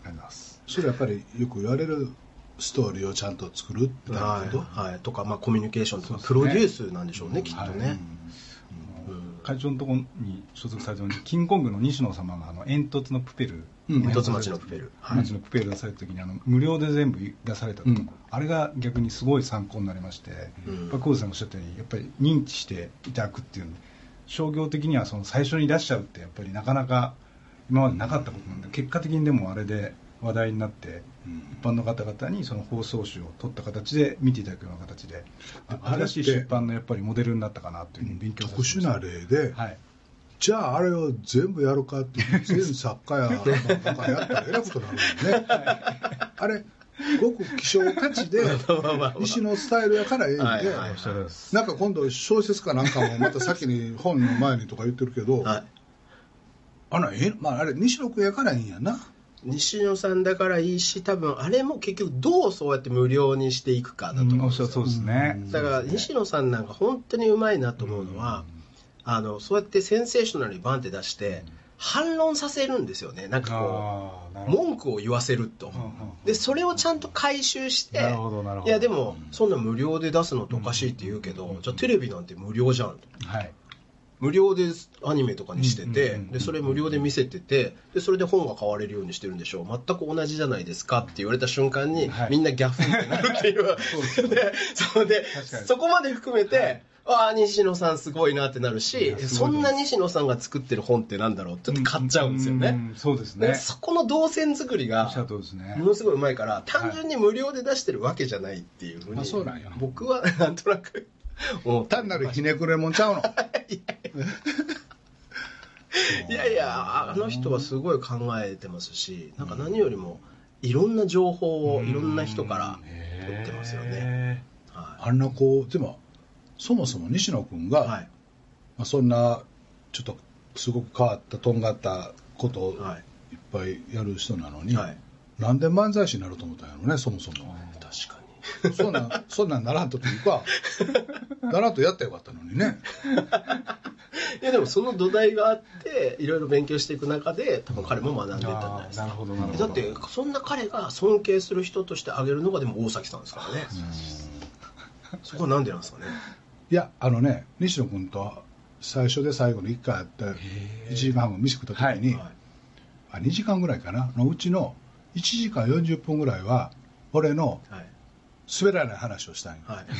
ございます。それやっぱりよく言われるストーリーをちゃんと作るってなはるけど、い。はい、とか、まあ、コミュニケーションとか、ね。ロデュースなんでしょうね、きっとね、はい。会長のところに所属されてるキングコングの西野様があの煙突のプペル、うん煙突町のプペル。はい。町のプペル出された時にあの無料で全部出されたと、うん。あれが逆にすごい参考になりまして、うん。やっぱ久保田さんがおっしゃったようにやっぱり認知していただくっていう商業的にはその最初に出しちゃうってやっぱりなかなか今までなかったことなんで結果的にでもあれで話題になって、一般の方々にその放送紙を取った形で見ていただくような形で新しい出版のやっぱりモデルになったかなというふうに勉強特殊な例で、はい。じゃああれを全部やるかっていう全作家や なんかやったらえらいことになるもんねあれごく希少価値で 西のスタイルやからええんで、なんか今度小説かなんかもまた先に本の前にとか言ってるけど、はい。あのえまああれ西野君やからいいんやな西野さんだからいいし多分あれも結局どうそうやって無料にしていくかだと思うんですよ。だから西野さんなんか本当にうまいなと思うのは、あのそうやってセンセーショナルにバンって出して反論させるんですよね。なんかこう文句を言わせると。うんうんでそれをちゃんと回収してなるほどなるほど。いやでもそんな無料で出すのっておかしいって言うけどじゃあテレビなんて無料じゃんと。はい無料でアニメとかにしてて、うんうんうんでそれ無料で見せててでそれで本が買われるようにしてるんでしょう。全く同じじゃないですかって言われた瞬間に、はい。みんなギャフンってなるっていう でそれで確かに。そこまで含めて、ああ西野さんすごいなってなるしそんな西野さんが作ってる本ってなんだろうって買っちゃうんですよね、んそうですでねそこの動線作りがものすごいうまいから単純に無料で出してるわけじゃないっていうふうにあそうなんや。僕はなんとなく 単なるひねくれもんちゃうの？いやいや、あの人はすごい考えてますし、なんか何よりも、いろんな情報をいろんな人から取ってますよね。はあんなこうでもそもそも西野君が、い。はい。まあ、そんなちょっとすごく変わったとんがったことをはいっぱいやる人なのに、はい。なんで漫才師になると思ったんやろねそもそも確かそんなんそんなんならんとっていうかならんとやったらよかったのにねに。いや、でもその土台があって、いろいろ勉強していく中で、多分彼も学んでいったんじゃないですあーなるか。ほどなるほどだって、そんな彼が尊敬する人として挙げるのが、でも大崎さんですからね。そこはなんでなんですかね。いやあのね西野君と最初で最後の1回やって1時間半後飯食った時に、はいあ2時間ぐらいかなのうちの1時間40分ぐらいは俺のはい。滑らない話をしたんよはい。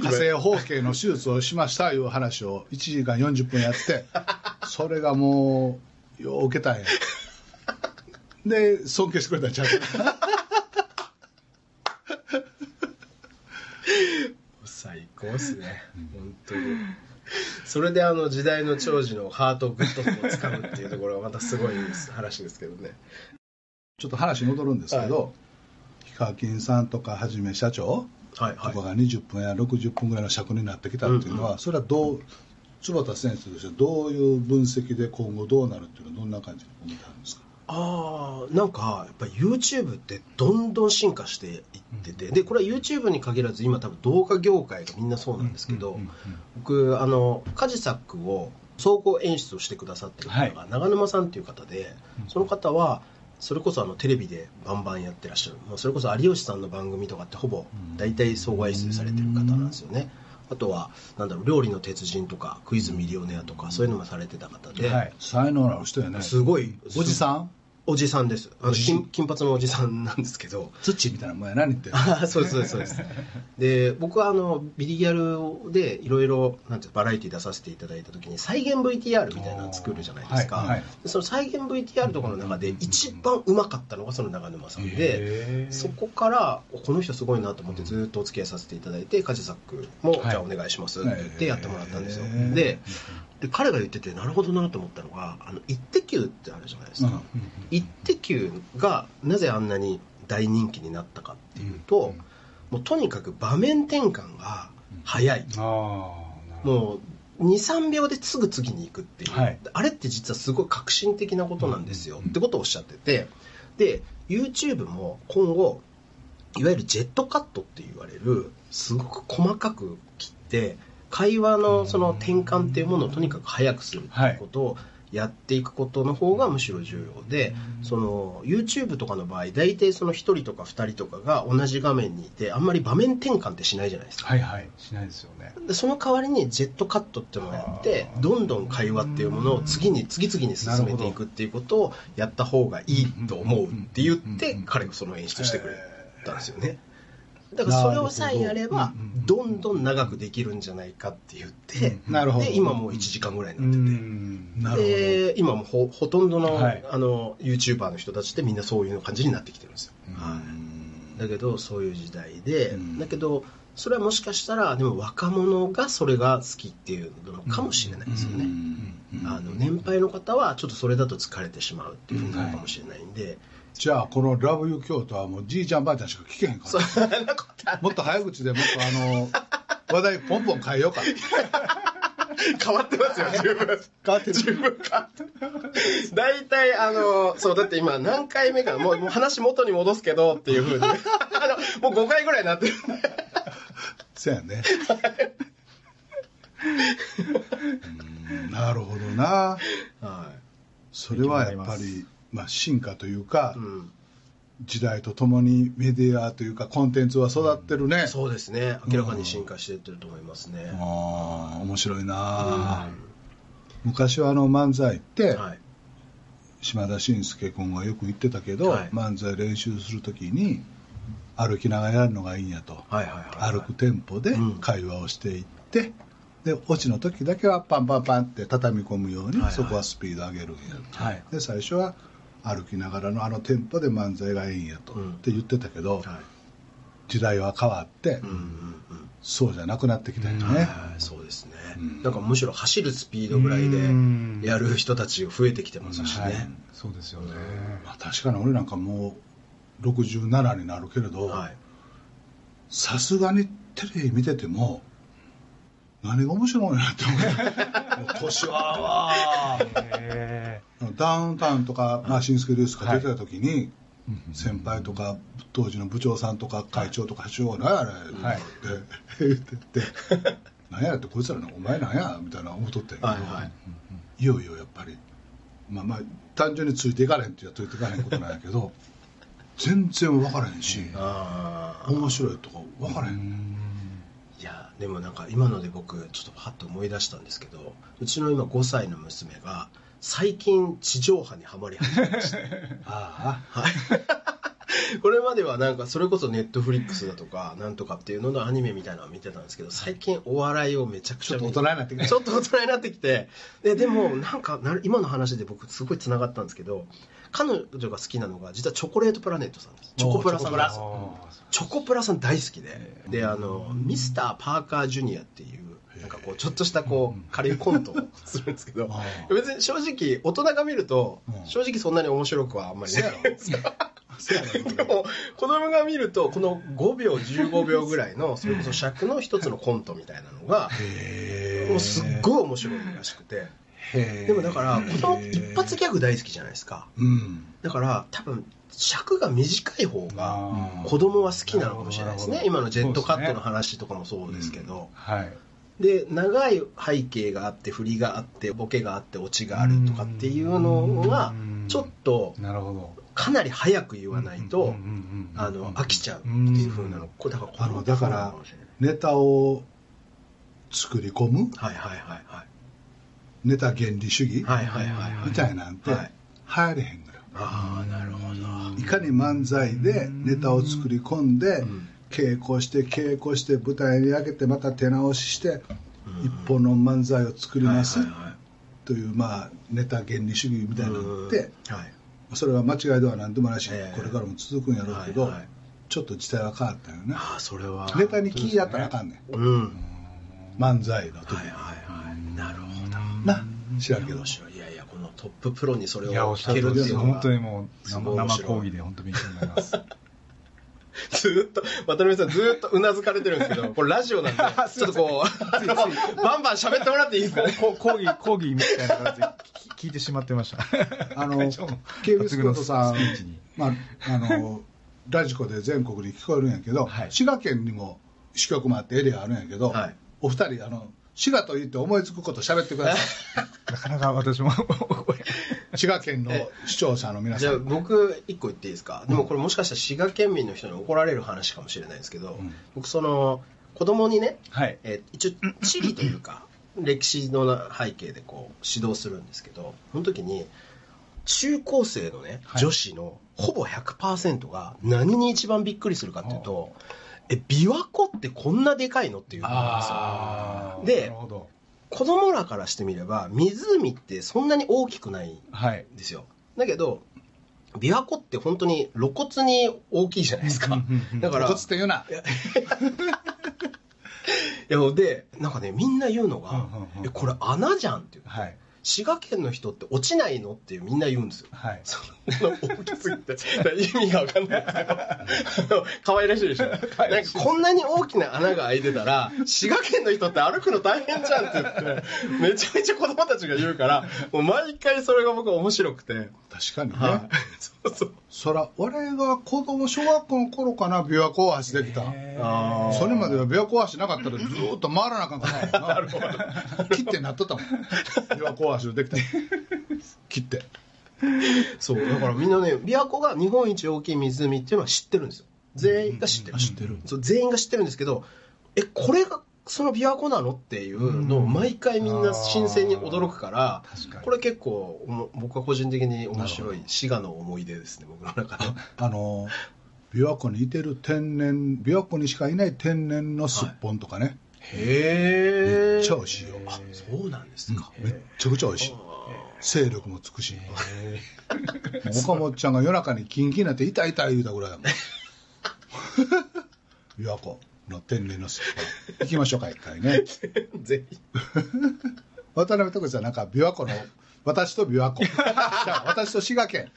火星包茎の手術をしましたいう話を1時間40分やって それがもうよう受けたんやで尊敬してくれたんちゃう？か な最高っすね、本当に。それであの時代の長寿のハートグッドをつかむっていうところがまたすごい話ですけどね。ちょっと話戻るんですけど、ヒカキンさんとかはじめ社長とか。が20分や60分ぐらいの尺になってきたっていうのは、それはどう坪田先生としてどういう分析で今後どうなるっていうのはどんな感じに思ってはるんですか？ああ、なんかやっぱり YouTube ってどんどん進化していってて、で、これは YouTube に限らず今多分動画業界がみんなそうなんですけど、僕、あの、カジサックを総合演出をしてくださってる方が長沼さんっていう方で、その方は、それこそあのテレビでバンバンやってらっしゃる、もうそれこそ有吉さんの番組とかってほぼ大体総合演出されてる方なんですよね。あとは、なんだろう、料理の鉄人とか、クイズミリオネアとか、そういうのもされてた方で、はい。才能のある人やね。すごい、おじさん？おじさんです。あの金金髪のおじさんなんですけど。土みたいなもんや何言ってあそうです、そうです、そうです。で、僕はあの、ビリギャルでいろいろ、バラエティ出させていただいたときに、再現 VTR みたいなの作るじゃないですか。はいはいでその再現 VTR とかの中で一番うまかったのがその長沼さんで、そこから、この人すごいなと思ってずっとお付き合いさせていただいて、カジサックも、はいじゃあお願いしますって言ってやってもらったんですよ。で、で彼が言ってて、なるほどなと思ったのが、あの、イッテ Q ってあるじゃないですか。うんイッテ Q がなぜあんなに大人気になったかっていうと、もうとにかく場面転換が早い。もう2、3秒ですぐ次に行くっていう、はい。あれって実はすごい革新的なことなんですよ、ってことをおっしゃってて、で、YouTube も今後、いわゆるジェットカットって言われる、すごく細かく切って、会話のその転換っていうものをとにかく早くするっていうことをやっていくことの方がむしろ重要で、その YouTube とかの場合、大体その1人とか2人とかが同じ画面にいて、あんまり場面転換ってしないじゃないですか。はいはい。しないですよね。でその代わりにジェットカットっていうのをやってどんどん会話っていうものを次に次々に進めていくっていうことをやった方がいいと思うって言ってうん。彼がその演出してくれたんですよねだからそれをさえやればど。んどん長くできるんじゃないかって言って、なるほど。で今もう1時間ぐらいにうなってて、ん。なるほど。で今もほほとんどの,、はい。あの YouTuber の人たちってみんなそういう感じになってきてるんですよ、だけどそういう時代で、うん。だけどそれはもしかしたらでも若者がそれが好きっていうのかもしれないですよね、あの年配の方はちょっとそれだと疲れてしまうっていうふうになるかもしれないんで、じゃあこの「ラブユー京都」はもうじいちゃんばあちゃんしか聞けへんから。もっと早口でもっとあの 話題ポンポン変えようか。変わってますよ十分。変わってる。十分。変わってる大体あのそうだって今何回目かな。もうもう話元に戻すけどっていうふうに。あのもう5回ぐらいになってる。そうやね。うんなるほどな。はそれはやっぱり、まあ、進化というか、い、うん。時代とともにメディアというかコンテンツは育ってるね、そうですね。明らかに進化していってると思いますね、ああ面白いな、昔はあの漫才って、はい。島田紳介君がよく言ってたけど、はい。漫才練習するときに歩きながらやるのがいいんやと、はいはいはい歩くテンポでうん。会話をしていって、でオチの時だけはパンパンパンって畳み込むように、はいはい。そこはスピード上げるんやと、はい。で最初は歩きながらのあのテンポで漫才がいいんやと、うん。って言ってたけど、はい。時代は変わって、そうじゃなくなってきたよね、はいそうですね、うん。なんかむしろ走るスピードぐらいでうん。やる人たちが増えてきてますしね、はい。そうですよね。まあ、確かに俺なんかもう67になるけれどはい。さすがにテレビ見てても何が面白いなって思う。年はわへダウンタウンとか、まあ、新助ですかはい出てた時に、ー先輩とか当時の部長さんとか会長とか社長が「何やあれ」はい。って言ってって「何やってこいつらのお前なんや」みたいな思っとったんやけど、はいよいよやっぱりまあまあ単純についていかれへんって言うとついていかれへんことなんやけど全然分からへんし面白いとか分からへんいやでもなんか今ので僕ちょっとパッと思い出したんですけどうちの今5歳の娘が最近地上波にはまり始めました あはい。これまではなんかそれこそネットフリックスだとかなんとかっていうののアニメみたいなのを見てたんですけど最近お笑いをめちゃくちゃちょっと大人になってきた。ちょっと大人になってきて。ででもなんかな今の話で僕すごいつながったんですけど彼女が好きなのが実はチョコレートプラネットさんです。チョコプラさんがチョコプラ。さん大好きで。であのミスターパーカージュニアっていうなんかこうちょっとしたこう軽いコントをするんですけど。あ別に正直大人が見るとうん。正直そんなに面白くはあんまりないですでも子供が見るとこの5秒15秒ぐらいのそれこそ尺の一つのコントみたいなのがもうすっごい面白いらしくてでもだから子供って一発ギャグ大好きじゃないですか。うん。だから多分尺が短い方が子供は好きなのかもしれないですね。今のジェットカットの話とかもそうですけど、はい。で長い背景があって振りがあってボケがあってオチがあるとかっていうのはうん。ちょっとなるほど。かなり早く言わないとあの飽きちゃうっていう風なの。これだからだからネタを作り込む？はいはいはいはいネタ原理主義みたいなんて流はい。行れへんのよ。ああなるほど。いかに漫才でネタを作り込んでん。稽古して稽古して舞台に上げてまた手直しして一本の漫才を作りますというまあネタ原理主義みたいなのってはい。それは間違いでは何でもないしええ。これからも続くんやろうけどちょっと時代は変わったよね。ああそれは。ネタに気やったらあかんねん。漫才の時。はいはいな。知らんけど。い。いやいやこのトッププロにそれを聞けるるっていうのは。本当にもう生生講義で本当勉強になります。ずーっと渡辺さんずーっとうなずかれてるんですけど これラジオなんでちょっとこうバンバン喋ってもらっていいですかね？こう講義講義みたいな感じで聞聞いてしまってました。あの会長の KBS 京都さん抜群のスピーチに。まああのラジコで全国に聞こえるんやけど、はい。滋賀県にも支局もあってエリアあるんやけど、はい。お二人あの滋賀と言って思いつくこと喋ってください。なかなか私も滋賀県の視聴者の皆じゃあさん僕一個言っていいですか、でもこれもしかしたら滋賀県民の人に怒られる話かもしれないですけど、ん。僕その子供にね、はい。えー一応地理というか歴史の背景でこう指導するんですけどその時に中高生のねはい。女子のほぼ100%が何に一番びっくりするかっていうとえ琵琶湖ってこんなでかいのっていうあでなるほど。子供らからしてみれば湖ってそんなに大きくないんはいですよ。だけど琵琶湖って本当に露骨に大きいじゃないですか。だからこつって言うな。いやでなんかねみんな言うのが、これ穴じゃんっていう。はい滋賀県の人って落ちないのってみんな言うんですよ。はい。その大きすぎて。意味が分かんないですけど 可愛らしいでしょ。なんかこんなに大きな穴が開いてたら滋賀県の人って歩くの大変じゃんって言ってめちゃめちゃ子供たちが言うからもう毎回それが僕は面白くて、確かにね。はい。そうそう。そら、俺が子供、小学校の頃かな、琵琶湖大橋できた。あそれまでは琵琶湖大橋なかったらずーっと回らなあかんかったから な。切ってなっとったもん。琵琶湖大橋できた。切って。そう。だからみんなね琵琶湖が日本一大きい湖っていうのは知ってるんですよ。全員が知ってる、あ知ってる。そう全員が知ってるんですけどえこれがその琵琶湖なのっていうのを毎回みんな新鮮に驚くからこれ結構僕は個人的に面白い滋賀の思い出ですね僕の中であの、琵琶湖にいてる天然、琵琶湖にしかいない天然のすっぽんとかね。へえめっちゃ美味しいよあそうなんですか、めっちゃくちゃ美味しい。勢力もつくし。岡本ちゃんが夜中にキンキンになって痛い痛い言うたぐらいだもん。琵琶湖の天然のす。行きましょうか、一回ね。ぜひ渡辺徳さんなんか琵琶湖の、私と琵琶湖。じゃあ私と滋賀県。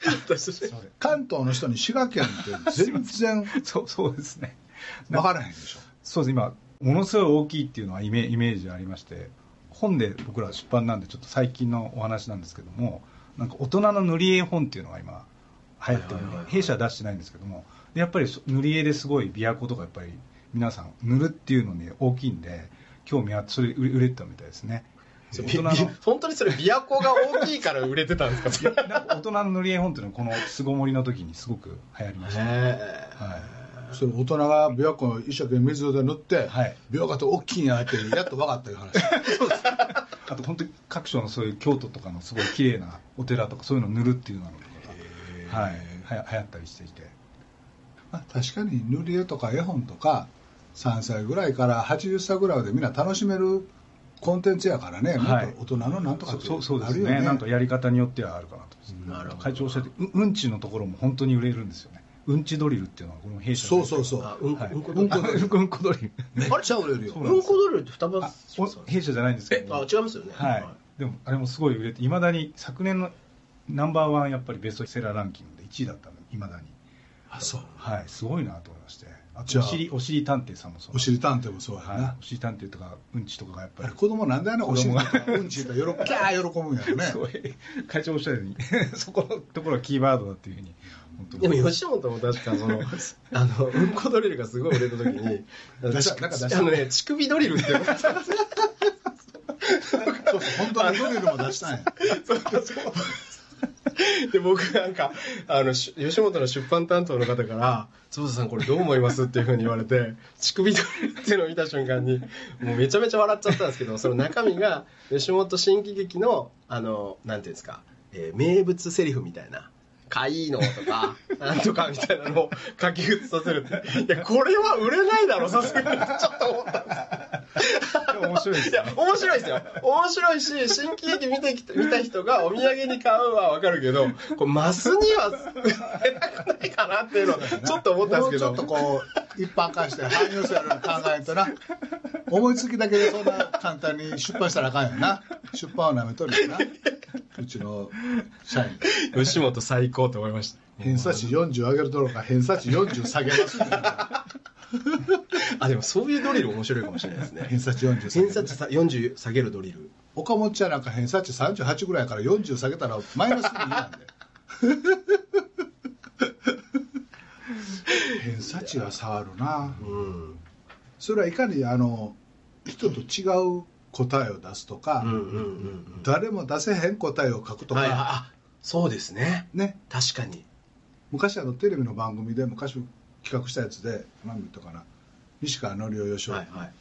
関東の人に滋賀県って全然そうそうですね分からへんでしょ。そうです今ものすごい大きいっていうのはイメイメージありまして本で僕ら出版なんでちょっと最近のお話なんですけどもなんか大人の塗り絵本っていうのが今流行ってるはいはいはいはい。弊社は出してないんですけどもでやっぱりそ塗り絵ですごい琵琶湖とかやっぱり皆さん塗るっていうのに大きいんで興味あってそれ売れてたみたいですね。大人のび本当にそれ琵琶湖が大きいから売れてたんですか？大人の塗り絵本っていうのはこの巣ごもりの時にすごく流行りました、へはいそれ大人が琵琶湖を一生懸命水で塗って、はい。琵琶湖って大きいんやってやっと分かったいう話。あと本当に各所のそういう京都とかのすごい綺麗なお寺とかそういうのを塗るっていうのが、はい、はや流行ったりしていて。まあ、確かに塗り絵とか絵本とか3歳ぐらいから80歳ぐらいまでみんな楽しめるコンテンツやからね、はい。もっと大人のなんとかってそうそうですあるよね。なんかやり方によってはあるかなと。なるほど。会長おっしゃってううんちのところも本当に売れるんですよねうんちドリルっていうのはこの弊社そうそうそう。あうんこはいうんこうんこあうんこドリル。めっちゃ売れるよ。そううんこドリルって双葉あお弊社じゃないんですけえどあ違いますよね。はい、でもあれもすごい売れていまだに昨年のナンバーワンやっぱりベストセラーランキングで1位だったのいまだに。あそう。はい。すごいなと思いまして。あじゃあとお尻お尻探偵さんもそうお尻探偵もそうやな、はい、お尻探偵とかうんちとかがやっぱり。子供なんであんなお尻とかうんちとか喜ぶキャー喜ぶんやろね。すごい。会長おっしゃるように そこのところがキーワードだっていうふうにでも吉本も確かその あのうんこドリルがすごい売れた時に あのね乳首ドリルってそうそう本当にドリルも出したんや。そうそうで僕なんかあのし吉本の出版担当の方から「坪田さんこれどう思います?」っていうふうに言われて乳首ドリルっていうのを見た瞬間にもうめちゃめちゃ笑っちゃったんですけどその中身が吉本新喜劇のあのなんていうんですか、えー名物セリフみたいな「かいいの」とか「なんとか」みたいなのを書き写させる。っていやこれは売れないだろさすがに。ちょっと思ったんです。面白いですいや、面白いですよ。面白いし、新喜劇見てきた見た人がお土産に買うはわかるけど、これマスにはなくないかなっていうのをちょっと思ったんですけど。もうちょっとこう一般化して汎用性あるように考えとな思いつきだけでそんな簡単に出版したらあかんよな出版をなめとるよなうちの社員吉本最高と思いました。偏差値40上げるどころか偏差値40下げます あ、でもそういうドリル面白いかもしれないですね。偏差値40下げ偏差値さ40下げるドリル。岡本ちゃんなんか偏差値38ぐらいから40下げたらマイナス2なんで 偏差値は差あるなうん。それはいかにあの人と違う答えを出すとか、うんうんうんうん。誰も出せへん答えを書くとか、はい、あ、そうですね。ね確かに。昔あのテレビの番組で昔企画したやつで何見たかな。西川のりおよしお、はいはい。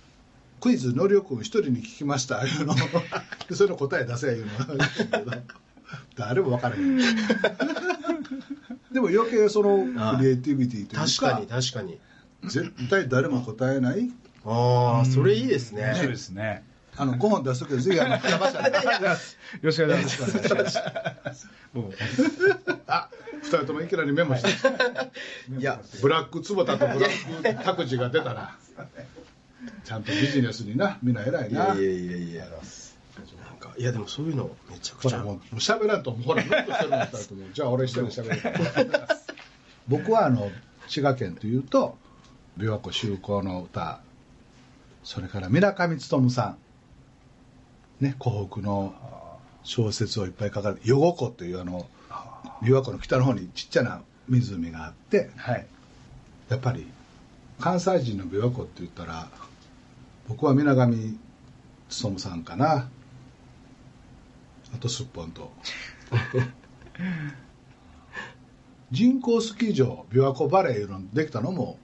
クイズのりおくん一人に聞きましたいうの。でそれの答え出せいうの。誰も分からへん。でも余計そのクリエイティビティというか確かに確かに。絶対誰も答えない。ああそれいいですね。そうですねあの5本出すときはぜひあの北馬車で。よろしくお願いします。もう。あ二人ともいきなりメモして。いや。ブラック坪田とブラック拓司が出たら。ちゃんとビジネスにな。みんな偉いな。いいやいやいやいや。なんかいやでもそういうのめちゃくちゃ。もう喋らんとほらノットしてるの二人とも。じゃあ俺一人で喋る。僕はあの滋賀県というと琵琶湖修好の歌。それから村上勉さんね湖北の小説をいっぱい書かれて「余呉湖」というあの琵琶湖の北の方にちっちゃな湖があってはい。やっぱり関西人の琵琶湖って言ったら僕は皆上勉さんかな。あとすっぽんと。人工スキー場琵琶湖バレーいうのできたのも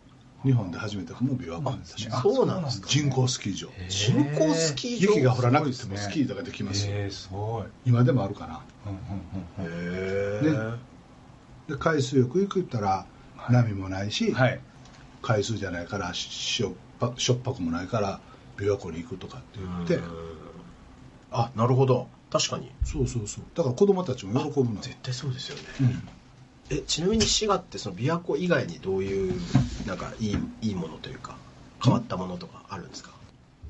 日本で初めての琵琶湖なんですね。そうなんですか。人工スキー場。人工スキー場雪が降らなくてもスキーができますすごい。今でもあるかな。うんうんうん。へねで海水浴行くったら波もないし、はい。海水じゃないからしょっぱしょっぱくもないから琵琶湖に行くとかって言って。あなるほど。確かに。そうそうそう。だから子供たちも喜ぶの。絶対そうですよね。うんえちなみに滋賀ってその琵琶湖以外にどういうなんかいいいいものというか変わったものとかあるんですか？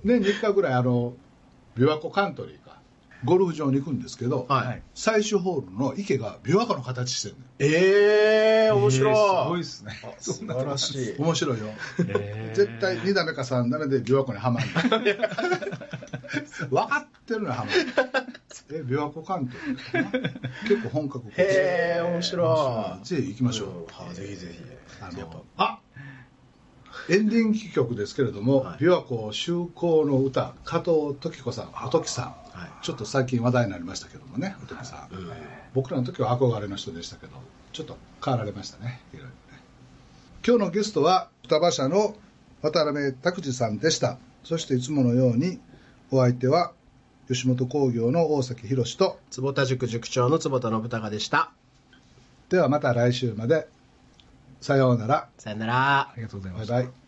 年に1回ぐらいあの琵琶湖カントリーかゴルフ場に行くんですけど、はい、はい最終ホールの池が琵琶湖の形してるのええー、面白い、えーすごいですね。あ素晴らしい。面白いよ。えー。絶対2打目か3打目で琵琶湖にはまる 分かってるのははまるえ琵琶湖カントリーかな結構本格的。へえ面白い。ぜひ行きましょう、ぜひぜひ。あのあエンディング曲ですけれども、はい。琵琶湖修好の歌加藤時子さんおときさん、はい。ちょっと最近話題になりましたけどもねおときさん、うん。僕らの時は憧れの人でしたけどちょっと変わられましたねいろいろね。今日のゲストは双葉社の渡辺拓司さんでした。そしていつものようにお相手は吉本興業の大﨑洋と坪田塾塾長の坪田信貴でした。ではまた来週まで。さようなら。さよなら。ありがとうございまバイしたバイ